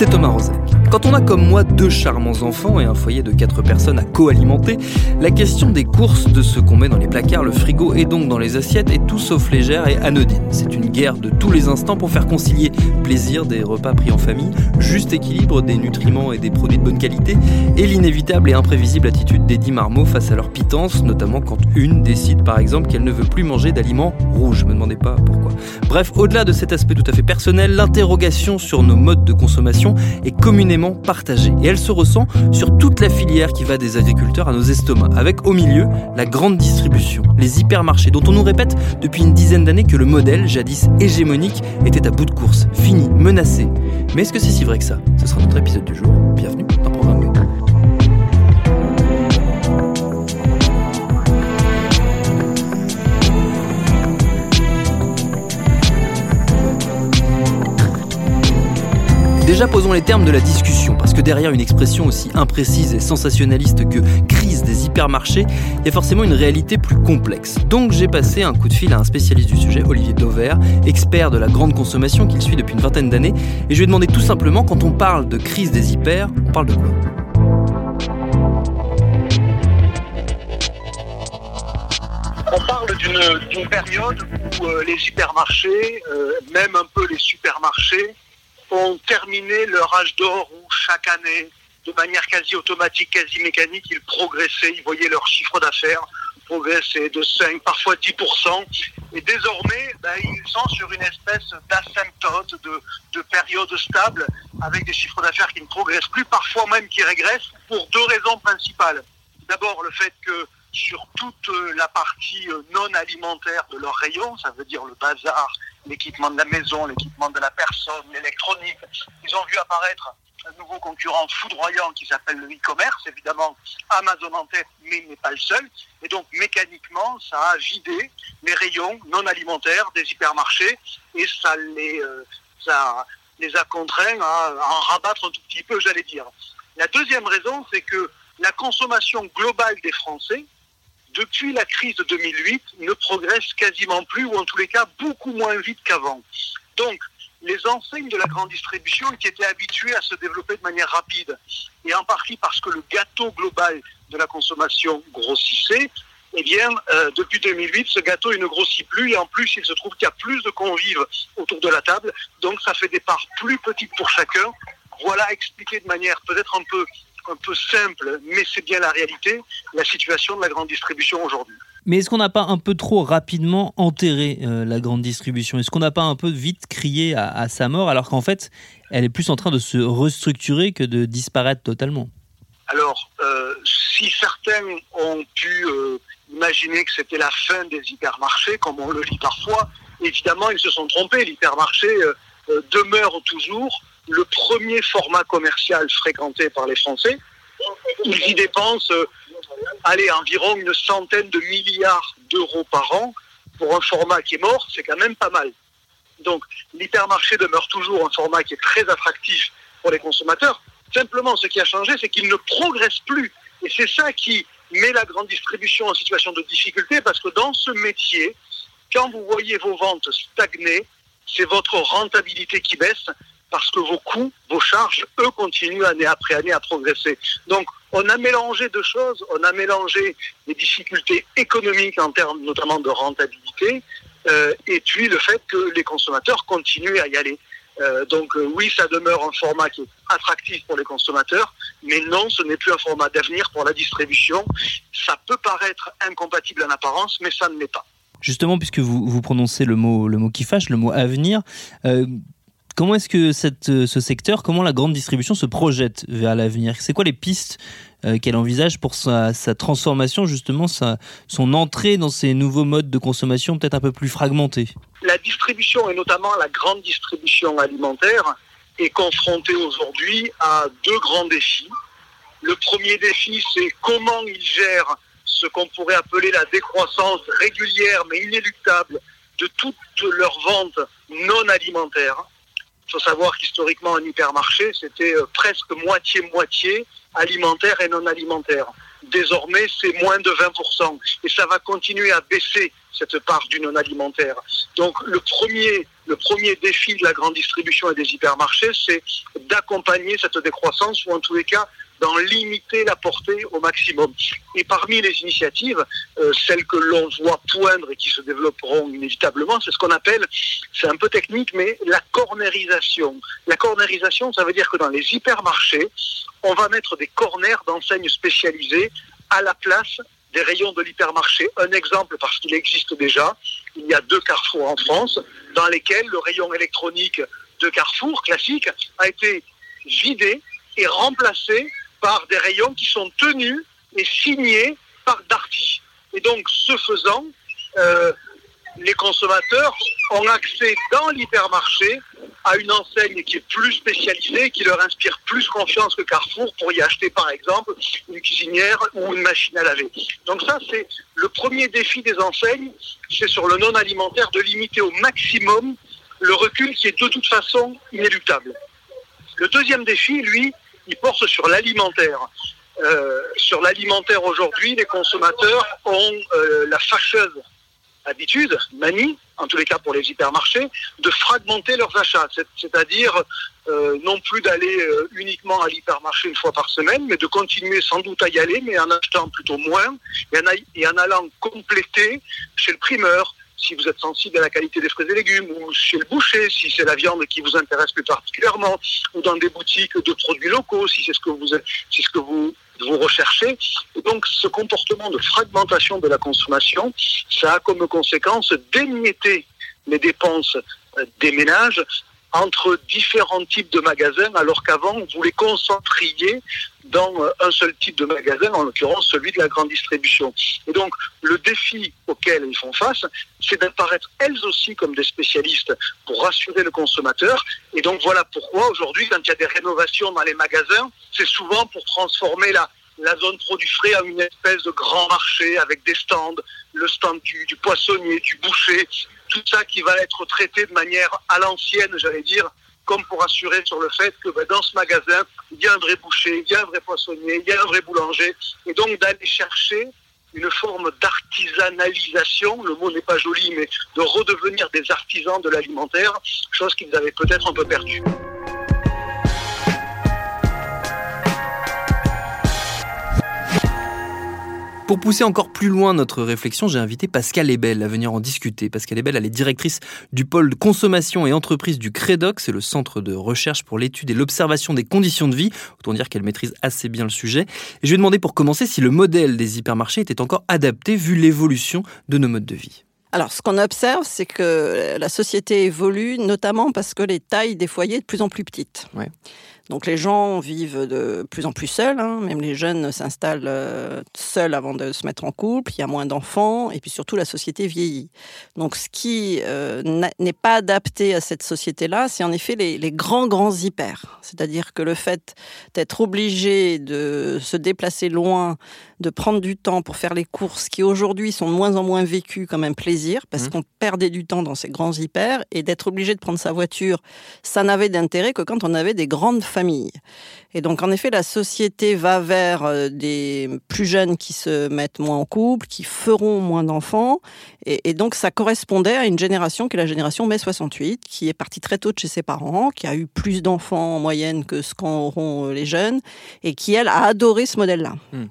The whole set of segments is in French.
C'est Thomas Rozek. Quand on a comme moi deux charmants enfants et un foyer de quatre personnes à co-alimenter, la question des courses, de ce qu'on met dans les placards, le frigo et donc dans les assiettes est tout sauf légère et anodine. C'est une guerre de tous les instants pour faire concilier plaisir des repas pris en famille, juste équilibre des nutriments et des produits de bonne qualité et l'inévitable et imprévisible attitude d'Eddie Marmot face à leur pitance, notamment quand une décide par exemple qu'elle ne veut plus manger d'aliments rouges. Me demandez pas pourquoi. Bref, au-delà de cet aspect tout à fait personnel, l'interrogation sur nos modes de consommation est communément partagée. Et elle se ressent sur toute la filière qui va des agriculteurs à nos estomacs, avec au milieu la grande distribution, les hypermarchés dont on nous répète depuis une dizaine d'années que le modèle, jadis hégémonique, était à bout de course, fini, menacé. Mais est-ce que c'est si vrai que ça? Ce sera notre épisode du jour. Bienvenue Déjà posons les termes de la discussion, parce que derrière une expression aussi imprécise et sensationnaliste que crise des hypermarchés, il y a forcément une réalité plus complexe. Donc j'ai passé un coup de fil à un spécialiste du sujet, Olivier Dover, expert de la grande consommation qu'il suit depuis une vingtaine d'années, et je lui ai demandé tout simplement, quand on parle de crise des hyper, on parle de quoi? On parle d'une d'une période où euh, les hypermarchés, euh, même un peu les supermarchés, ont terminé leur âge d'or où chaque année, de manière quasi automatique, quasi mécanique, ils progressaient, ils voyaient leur chiffre d'affaires progresser de 5, parfois 10%. Et désormais, ben, ils sont sur une espèce d'asymptote, de, de période stable, avec des chiffres d'affaires qui ne progressent plus, parfois même qui régressent, pour deux raisons principales. D'abord, le fait que sur toute la partie euh, non alimentaire de leur rayon, ça veut dire le bazar, l'équipement de la maison, l'équipement de la personne, l'électronique, ils ont vu apparaître un nouveau concurrent foudroyant qui s'appelle le e-commerce, évidemment Amazon en tête, mais il n'est pas le seul. Et donc mécaniquement, ça a vidé les rayons non alimentaires des hypermarchés et ça les, euh, a contraints à en rabattre un tout petit peu, j'allais dire. La deuxième raison, c'est que la consommation globale des Français, depuis la crise de 2008, ne progresse quasiment plus, ou en tous les cas beaucoup moins vite qu'avant. Donc, les enseignes de la grande distribution qui étaient habituées à se développer de manière rapide, et en partie parce que le gâteau global de la consommation grossissait, eh bien, euh, depuis 2008, ce gâteau il ne grossit plus, et en plus, il se trouve qu'il y a plus de convives autour de la table, donc ça fait des parts plus petites pour chacun. Voilà expliqué de manière peut-être un peu un peu simple, mais c'est bien la réalité, la situation de la grande distribution aujourd'hui. Mais est-ce qu'on n'a pas un peu trop rapidement enterré euh, la grande distribution? Est-ce qu'on n'a pas un peu vite crié à, à sa mort alors qu'en fait, elle est plus en train de se restructurer que de disparaître totalement? Alors, euh, si certains ont pu euh, imaginer que c'était la fin des hypermarchés, comme on le lit parfois, évidemment, ils se sont trompés. L'hypermarché demeure toujours le premier format commercial fréquenté par les Français. Ils y dépensent euh, environ une centaine de milliards d'euros par an pour un format qui est mort, c'est quand même pas mal. Donc l'hypermarché demeure toujours un format qui est très attractif pour les consommateurs. Simplement, ce qui a changé, c'est qu'il ne progresse plus. Et c'est ça qui met la grande distribution en situation de difficulté, parce que dans ce métier, quand vous voyez vos ventes stagner, c'est votre rentabilité qui baisse, parce que vos coûts, vos charges, eux, continuent année après année à progresser. Donc, on a mélangé deux choses. On a mélangé les difficultés économiques en termes notamment de rentabilité, euh, et puis le fait que les consommateurs continuent à y aller. Euh, donc euh, oui, ça demeure un format qui est attractif pour les consommateurs, mais non, ce n'est plus un format d'avenir pour la distribution. Ça peut paraître incompatible en apparence, mais ça ne l'est pas. Justement, puisque vous, vous prononcez le mot, le mot qui fâche, le mot avenir, comment est-ce que cette, ce secteur, comment la grande distribution se projette vers l'avenir? C'est quoi les pistes euh, qu'elle envisage pour sa, transformation, justement, son entrée dans ces nouveaux modes de consommation peut-être un peu plus fragmentés? La distribution, et notamment la grande distribution alimentaire, est confrontée aujourd'hui à deux grands défis. Le premier défi, c'est comment ils gèrent ce qu'on pourrait appeler la décroissance régulière mais inéluctable de toutes leurs ventes non alimentaires. Il faut savoir qu'historiquement, un hypermarché, c'était euh, presque moitié-moitié alimentaire et non alimentaire. Désormais, c'est moins de 20%. Et ça va continuer à baisser cette part du non alimentaire. Donc le premier, le premier défi de la grande distribution et des hypermarchés, c'est d'accompagner cette décroissance ou en tous les cas d'en limiter la portée au maximum. Et parmi les initiatives, euh, celles que l'on voit poindre et qui se développeront inévitablement, c'est ce qu'on appelle, c'est un peu technique, mais la cornerisation. La cornerisation, ça veut dire que dans les hypermarchés, on va mettre des corners d'enseignes spécialisées à la place des rayons de l'hypermarché. Un exemple, parce qu'il existe déjà, il y a deux carrefours en France, dans lesquels le rayon électronique de Carrefour classique a été vidé et remplacé par des rayons qui sont tenus et signés par Darty. Et donc, ce faisant, euh, les consommateurs ont accès dans l'hypermarché à une enseigne qui est plus spécialisée, qui leur inspire plus confiance que Carrefour pour y acheter par exemple une cuisinière ou une machine à laver. Donc ça, c'est le premier défi des enseignes, c'est sur le non alimentaire de limiter au maximum le recul qui est de toute façon inéluctable. Le deuxième défi, lui, il porte sur l'alimentaire. Euh, sur l'alimentaire aujourd'hui, les consommateurs ont euh, la fâcheuse habitude, manie, en tous les cas pour les hypermarchés, de fragmenter leurs achats, c'est-à-dire euh, non plus d'aller uniquement à l'hypermarché une fois par semaine, mais de continuer sans doute à y aller, mais en achetant plutôt moins et en allant compléter chez le primeur, si vous êtes sensible à la qualité des fruits et légumes, ou chez le boucher, si c'est la viande qui vous intéresse plus particulièrement, ou dans des boutiques de produits locaux, si c'est ce que vous, recherchez. Donc, ce comportement de fragmentation de la consommation, ça a comme conséquence d'émietter les dépenses euh, des ménages entre différents types de magasins, alors qu'avant, vous les concentriez dans euh, un seul type de magasin, en l'occurrence celui de la grande distribution. Et donc, le défi auquel ils font face, c'est d'apparaître elles aussi comme des spécialistes pour rassurer le consommateur. Et donc, voilà pourquoi aujourd'hui, quand il y a des rénovations dans les magasins, c'est souvent pour transformer la, zone produit frais en une espèce de grand marché avec des stands, le stand du poissonnier, du boucher, tout ça qui va être traité de manière à l'ancienne, j'allais dire, comme pour assurer sur le fait que ben, dans ce magasin, il y a un vrai boucher, il y a un vrai poissonnier, il y a un vrai boulanger, et donc d'aller chercher une forme d'artisanalisation, le mot n'est pas joli, mais de redevenir des artisans de l'alimentaire, chose qu'ils avaient peut-être un peu perdue. Pour pousser encore plus loin notre réflexion, j'ai invité Pascal Ebel à venir en discuter. Pascal Ebel, elle est directrice du pôle consommation et entreprise du CREDOC, c'est le centre de recherche pour l'étude et l'observation des conditions de vie. Autant dire qu'elle maîtrise assez bien le sujet. Et je vais demander pour commencer si le modèle des hypermarchés était encore adapté vu l'évolution de nos modes de vie. Alors, ce qu'on observe, c'est que la société évolue, notamment parce que les tailles des foyers sont de plus en plus petites. Ouais. Donc les gens vivent de plus en plus seuls, hein. même les jeunes s'installent euh, seuls avant de se mettre en couple, il y a moins d'enfants, et puis surtout la société vieillit. Donc ce qui euh, n'est pas adapté à cette société-là, c'est en effet les, les, grands, grands hyper. C'est-à-dire que le fait d'être obligé de se déplacer loin, de prendre du temps pour faire les courses qui aujourd'hui sont de moins en moins vécues comme un plaisir, parce mmh. qu'on perdait du temps dans ces grands hyper, et d'être obligé de prendre sa voiture, ça n'avait d'intérêt que quand on avait des grandes familles et donc, en effet, la société va vers euh, des plus jeunes qui se mettent moins en couple, qui feront moins d'enfants. Et, donc, ça correspondait à une génération qui est la génération mai 68, qui est partie très tôt de chez ses parents, qui a eu plus d'enfants en moyenne que ce qu'en auront euh, les jeunes, et qui, elle, a adoré ce modèle-là. Hmm.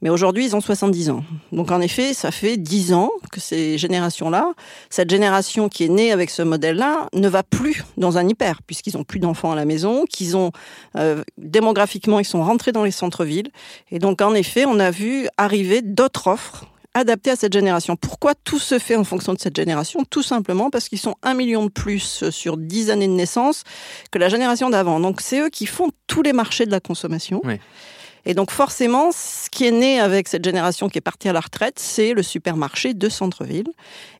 Mais aujourd'hui, ils ont 70 ans. Donc en effet, ça fait 10 ans que ces générations-là, cette génération qui est née avec ce modèle-là, ne va plus dans un hyper, puisqu'ils ont plus d'enfants à la maison, qu'ils ont euh, démographiquement, ils sont rentrés dans les centres-villes. Et donc en effet, on a vu arriver d'autres offres adapté à cette génération. Pourquoi tout se fait en fonction de cette génération? Tout simplement parce qu'ils sont un million de plus sur dix années de naissance que la génération d'avant. Donc c'est eux qui font tous les marchés de la consommation. Et donc forcément, ce qui est né avec cette génération qui est partie à la retraite, c'est le supermarché de centre-ville.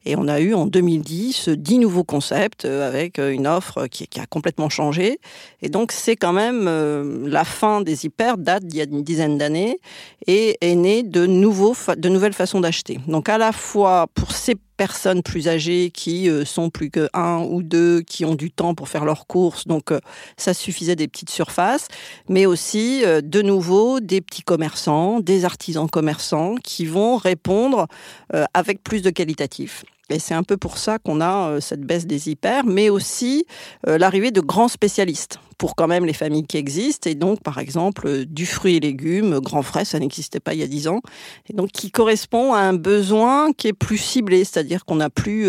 Et on a eu en 2010 dix nouveaux concepts euh, avec euh, une offre qui, a complètement changé. Et donc c'est quand même euh, la fin des hyper date d'il y a une dizaine d'années et est né de nouveaux, de nouvelles façons d'acheter. Donc à la fois pour ces personnes plus âgées qui euh, sont plus que un ou deux, qui ont du temps pour faire leurs courses. Donc, euh, ça suffisait des petites surfaces, mais aussi, euh, de nouveau, des petits commerçants, des artisans commerçants qui vont répondre avec plus de qualitatif. Et c'est un peu pour ça qu'on a euh, cette baisse des hyper, mais aussi euh, l'arrivée de grands spécialistes pour quand même les familles qui existent. Et donc, par exemple, euh, du fruit et légumes, grand frais, ça n'existait pas il y a dix ans. Et donc, qui correspond à un besoin qui est plus ciblé, c'est-à-dire qu'on n'a plus,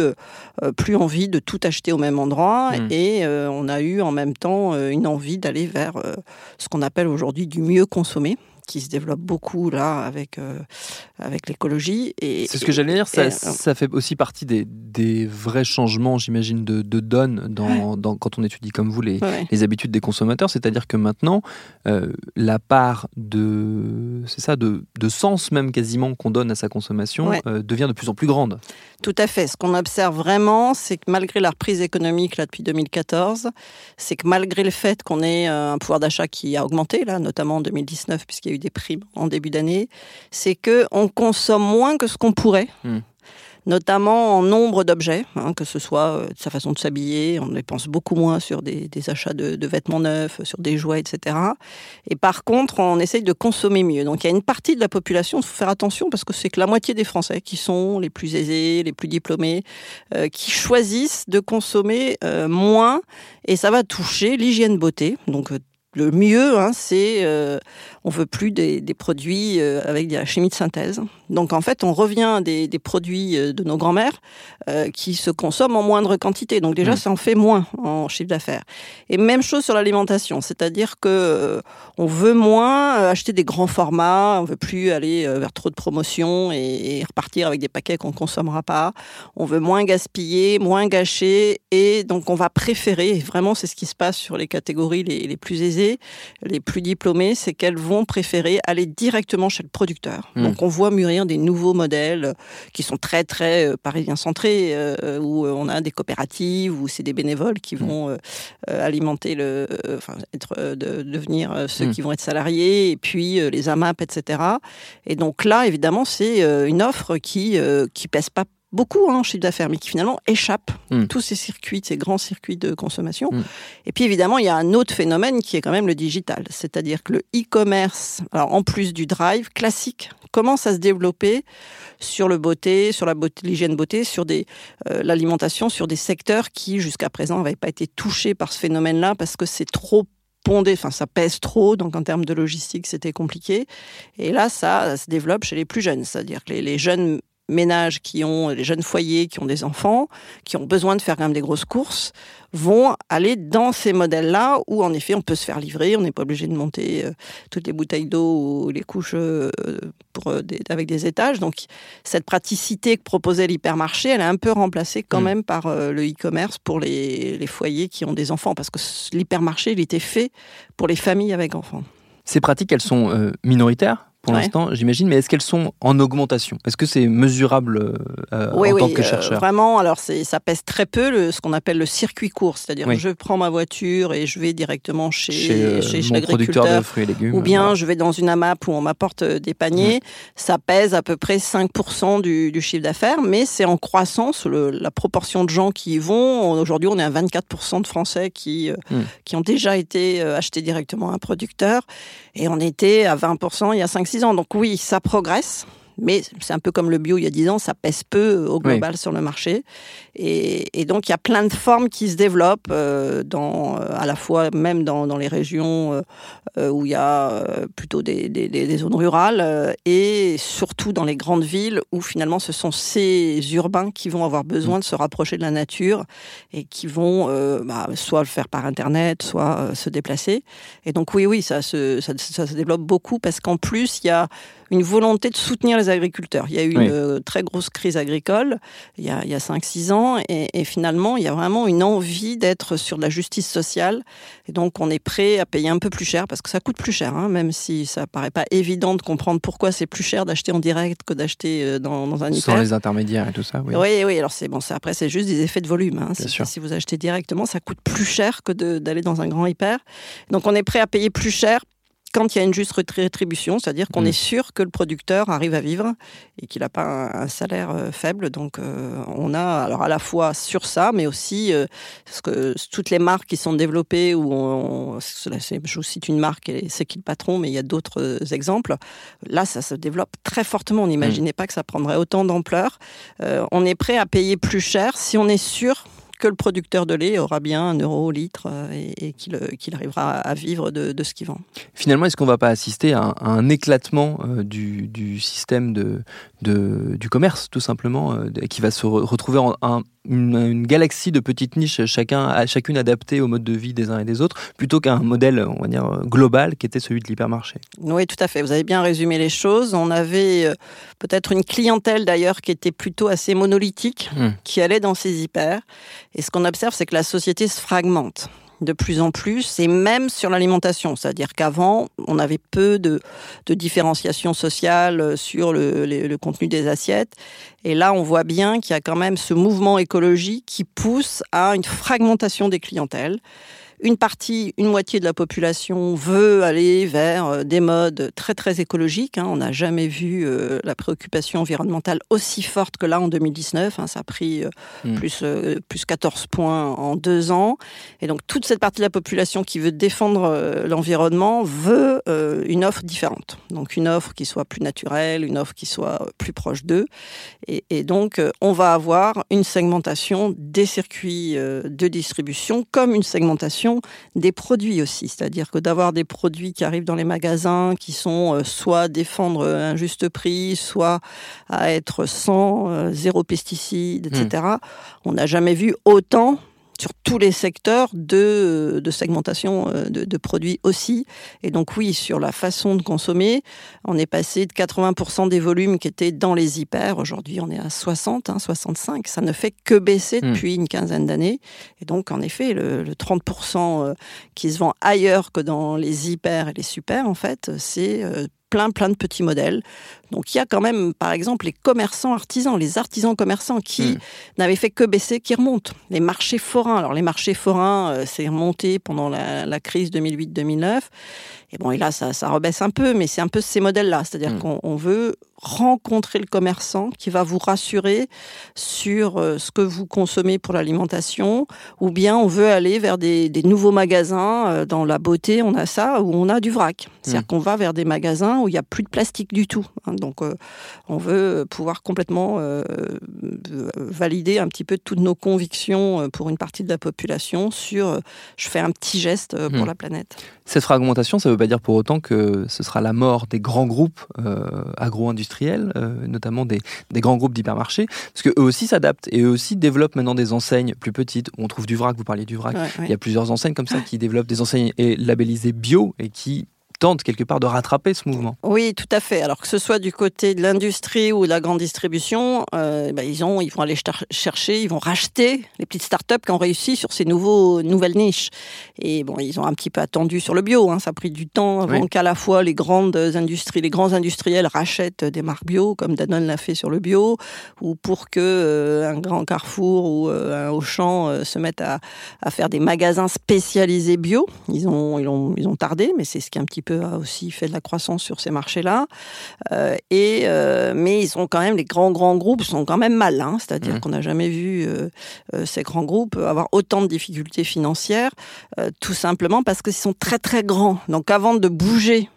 plus envie de tout acheter au même endroit. Mmh. Et on a eu en même temps une envie d'aller vers ce qu'on appelle aujourd'hui du mieux consommer qui se développe beaucoup là avec, euh, avec l'écologie. Et, c'est ce que j'allais dire, ça, ça, fait aussi partie des, des vrais changements, j'imagine, de, de donne dans, dans, quand on étudie comme vous les, les habitudes des consommateurs. C'est-à-dire que maintenant, euh, la part de, c'est ça, de, de, sens même quasiment qu'on donne à sa consommation euh, devient de plus en plus grande. Tout à fait. Ce qu'on observe vraiment, c'est que malgré la reprise économique là depuis 2014, c'est que malgré le fait qu'on ait un pouvoir d'achat qui a augmenté là, notamment en 2019 puisqu'il y a eu des primes en début d'année, c'est que on consomme moins que ce qu'on pourrait. Hmm. notamment en nombre d'objets, hein, que ce soit euh, sa façon de s'habiller, on dépense beaucoup moins sur des, achats de, vêtements neufs, sur des jouets, etc. Et par contre, on essaye de consommer mieux. Donc il y a une partie de la population, il faut faire attention parce que c'est que la moitié des Français qui sont les plus aisés, les plus diplômés, euh, qui choisissent de consommer euh, moins et ça va toucher l'hygiène beauté, donc le mieux, hein, c'est euh, on veut plus des, produits euh, avec de la chimie de synthèse. Donc en fait, on revient à des, produits euh, de nos grands-mères euh, qui se consomment en moindre quantité. Donc déjà, mmh. ça en fait moins en chiffre d'affaires. Et même chose sur l'alimentation, c'est-à-dire que on veut moins acheter des grands formats, on veut plus aller vers trop de promotions et, repartir avec des paquets qu'on consommera pas. On veut moins gaspiller, moins gâcher, et donc on va préférer. vraiment, c'est ce qui se passe sur les catégories les, les plus aisées, les plus diplômées, c'est qu'elles vont vont préférer aller directement chez le producteur. Hmm. Donc on voit mûrir des nouveaux modèles qui sont très très euh, parisiens centrés, euh, où euh, on a des coopératives, où c'est des bénévoles qui hmm. vont alimenter le, enfin être de, devenir ceux hmm. qui vont être salariés, et puis les AMAP, etc. Et donc là, évidemment, c'est une offre qui qui pèse pas beaucoup hein, en chiffre d'affaires, mais qui finalement échappent hmm. tous ces circuits, ces grands circuits de consommation. Hmm. Et puis évidemment, il y a un autre phénomène qui est quand même le digital, c'est-à-dire que le e-commerce, alors en plus du drive classique, commence à se développer sur le beauté, sur la beauté, l'hygiène beauté, sur des euh, l'alimentation, sur des secteurs qui jusqu'à présent n'avaient pas été touchés par ce phénomène-là parce que c'est trop pondé, enfin ça pèse trop, donc en termes de logistique c'était compliqué. Et là ça, se développe chez les plus jeunes, c'est-à-dire que les, les jeunes ménages qui ont, les jeunes foyers qui ont des enfants, qui ont besoin de faire quand même des grosses courses, vont aller dans ces modèles-là où en effet on peut se faire livrer, on n'est pas obligé de monter euh, toutes les bouteilles d'eau ou les couches euh, pour, euh, avec des étages. Donc cette praticité que proposait l'hypermarché, elle est un peu remplacée quand mm. même par le e-commerce pour les, les foyers qui ont des enfants, parce que l'hypermarché, il était fait pour les familles avec enfants. Ces pratiques, elles sont minoritaires? Pour l'instant, j'imagine, mais est-ce qu'elles sont en augmentation? Est-ce que c'est mesurable euh, en tant que euh, chercheur? Vraiment, alors ça pèse très peu le, ce qu'on appelle le circuit court, c'est-à-dire je prends ma voiture et je vais directement chez, chez, chez, l'agriculteur, fruits et légumes, ou bien je vais dans une AMAP où on m'apporte euh, des paniers. Ça pèse à peu près 5% du, du, chiffre d'affaires, mais c'est en croissance. Le, la proportion de gens qui y vont, aujourd'hui, on est à 24% de Français qui, qui ont déjà été achetés directement à un producteur, et on était à 20% il y a 5 Donc oui, ça progresse. Mais c'est un peu comme le bio il y a 10 ans, ça pèse peu au global sur le marché. Et, donc il y a plein de formes qui se développent, euh, dans, euh, à la fois même dans, dans les régions euh, où il y a plutôt des, des, des, zones rurales et surtout dans les grandes villes où finalement ce sont ces urbains qui vont avoir besoin de se rapprocher de la nature et qui vont bah, soit le faire par Internet, soit se déplacer. Et donc oui, oui, ça se, ça, ça se développe beaucoup parce qu'en plus il y a une volonté de soutenir les agriculteurs. Il y a eu une très grosse crise agricole il y a, il y a 5-6 ans et, finalement, il y a vraiment une envie d'être sur de la justice sociale. Et donc, on est prêt à payer un peu plus cher parce que ça coûte plus cher, hein, même si ça paraît pas évident de comprendre pourquoi c'est plus cher d'acheter en direct que d'acheter dans, dans, un hyper. Sans les intermédiaires et tout ça, oui. Oui, oui. Alors, c'est bon, après, c'est juste des effets de volume. Hein. Si, si, vous achetez directement, ça coûte plus cher que d'aller dans un grand hyper. Donc, on est prêt à payer plus cher quand il y a une juste rétribution, c'est-à-dire qu'on mm. est sûr que le producteur arrive à vivre et qu'il n'a pas un, salaire euh, faible. Donc, euh, on a alors à la fois sur ça, mais aussi euh, parce que toutes les marques qui sont développées, où on, je vous cite une marque et c'est qui le patron, mais il y a d'autres exemples. Là, ça se développe très fortement. On n'imaginait mm. pas que ça prendrait autant d'ampleur. on est prêt à payer plus cher si on est sûr que le producteur de lait aura bien un euro au litre euh, et, euh, qu'il arrivera à vivre de, ce qu'il vend. Finalement, est-ce qu'on ne va pas assister à un, éclatement euh, du, système de, du commerce, tout simplement, qui va se retrouver en une, galaxie de petites niches, chacun, chacune adaptée au mode de vie des uns et des autres, plutôt qu'un modèle, on va dire, global qui était celui de l'hypermarché. Oui, tout à fait. Vous avez bien résumé les choses. On avait peut-être une clientèle d'ailleurs qui était plutôt assez monolithique, hmm. qui allait dans ces hyper. Et ce qu'on observe, c'est que la société se fragmente de plus en plus, et même sur l'alimentation. C'est-à-dire qu'avant, on avait peu de, différenciation sociale sur le, le, contenu des assiettes. Et là, on voit bien qu'il y a quand même ce mouvement écologique qui pousse à une fragmentation des clientèles une partie, une moitié de la population veut aller vers euh, des modes très très écologiques. Hein. On n'a jamais vu euh, la préoccupation environnementale aussi forte que là en 2019. Hein. Ça a pris euh, hmm. plus, plus 14 points en deux ans. Et donc toute cette partie de la population qui veut défendre l'environnement veut une offre différente. Donc une offre qui soit plus naturelle, une offre qui soit plus proche d'eux. Et, et, donc on va avoir une segmentation des circuits de distribution comme une segmentation des produits aussi. C'est-à-dire que d'avoir des produits qui arrivent dans les magasins qui sont euh, soit défendre un juste prix, soit à être sans, euh, zéro pesticide, etc. Hmm. On n'a jamais vu autant sur tous les secteurs de, de segmentation euh, de, produits aussi. Et donc oui, sur la façon de consommer, on est passé de 80% des volumes qui étaient dans les hyper. Aujourd'hui, on est à 60, 65. Hein, Ça ne fait que baisser hmm. depuis une quinzaine d'années. Et donc, en effet, le, le 30% euh, qui se vend ailleurs que dans les hyper et les super, en fait, c'est euh, plein plein de petits modèles. Donc il y a quand même, par exemple, les commerçants artisans, les artisans commerçants qui hmm. n'avaient fait que baisser, qui remontent. Les marchés forains. Alors les marchés forains, euh, c'est remonté pendant la, la crise 2008-2009. Et bon, et là, ça, ça rebaisse un peu, mais c'est un peu ces modèles-là. C'est-à-dire hmm. qu'on veut rencontrer le commerçant qui va vous rassurer sur euh, ce que vous consommez pour l'alimentation, ou bien on veut aller vers des, des, nouveaux magasins. Euh, dans la beauté, on a ça, où on a du vrac. C'est-à-dire hmm. qu'on va vers des magasins où il n'y a plus de plastique du tout. Donc, euh, on veut pouvoir complètement valider un petit peu toutes nos convictions pour une partie de la population sur je fais un petit geste pour hmm. la planète. Cette fragmentation, ça ne veut pas dire pour autant que ce sera la mort des grands groupes euh, agro-industriels, euh, notamment des, grands groupes d'hypermarchés, parce qu'eux aussi s'adaptent et eux aussi développent maintenant des enseignes plus petites où on trouve du vrac. Vous parliez du vrac. Il y a plusieurs enseignes comme ça qui développent des enseignes labellisées bio et qui tente quelque part de rattraper ce mouvement. Oui, tout à fait. Alors que ce soit du côté de l'industrie ou de la grande distribution, euh, bah, ils, ont, ils vont aller chercher, ils vont racheter les petites startups qui ont réussi sur ces nouveaux, nouvelles niches. Et bon, ils ont un petit peu attendu sur le bio. Hein. Ça a pris du temps avant qu'à la fois les grandes industries, les grands industriels rachètent des marques bio, comme Danone l'a fait sur le bio, ou pour que euh, un grand Carrefour ou euh, un Auchan se mettent à, à, faire des magasins spécialisés bio. Ils ont, ils ont, ils ont tardé, mais c'est ce qui est un petit peu a aussi fait de la croissance sur ces marchés-là. Euh, et euh, mais ils sont quand même les grands grands groupes sont quand même malins, c'est-à-dire mmh. qu'on n'a jamais vu euh, ces grands groupes avoir autant de difficultés financières, tout simplement parce qu'ils sont très très grands. Donc avant de bouger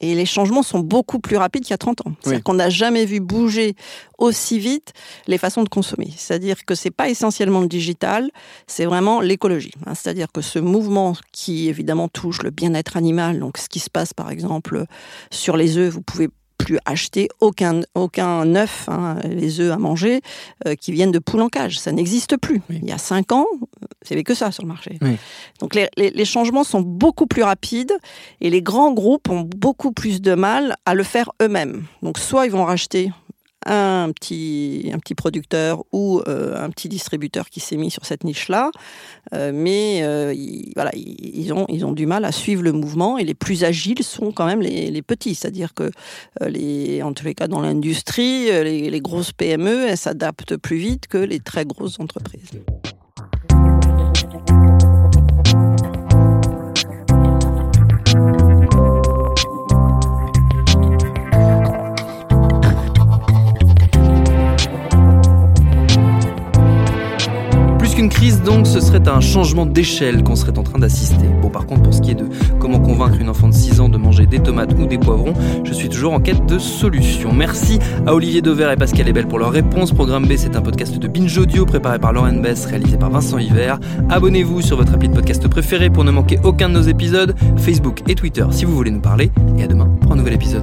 et les changements sont beaucoup plus rapides qu'il y a 30 ans. C'est-à-dire qu'on n'a jamais vu bouger aussi vite les façons de consommer. C'est-à-dire que c'est pas essentiellement le digital, c'est vraiment l'écologie. Hein. C'est-à-dire que ce mouvement qui évidemment touche le bien-être animal, donc ce qui se passe par exemple sur les œufs, vous pouvez plus acheter aucun, aucun œuf, hein, les œufs à manger, euh, qui viennent de poules en cage. Ça n'existe plus. Il y a cinq ans, avait que ça sur le marché. Donc les, les, changements sont beaucoup plus rapides et les grands groupes ont beaucoup plus de mal à le faire eux-mêmes. Donc soit ils vont racheter un petit, un petit producteur ou euh, un petit distributeur qui s'est mis sur cette niche-là. Euh, mais euh, ils, voilà, ils, ont, ils ont du mal à suivre le mouvement et les plus agiles sont quand même les, les petits. C'est-à-dire que, les, en tous les cas, dans l'industrie, les, grosses PME, s'adaptent plus vite que les très grosses entreprises. Une crise donc, ce serait un changement d'échelle qu'on serait en train d'assister. Bon par contre pour ce qui est de comment convaincre une enfant de 6 ans de manger des tomates ou des poivrons, je suis toujours en quête de solutions. Merci à Olivier Dever et Pascal Ebel pour leur réponse. Programme B c'est un podcast de Binge Audio préparé par Lauren Bess, réalisé par Vincent Hiver. Abonnez-vous sur votre appli de podcast préféré pour ne manquer aucun de nos épisodes, Facebook et Twitter si vous voulez nous parler. Et à demain pour un nouvel épisode.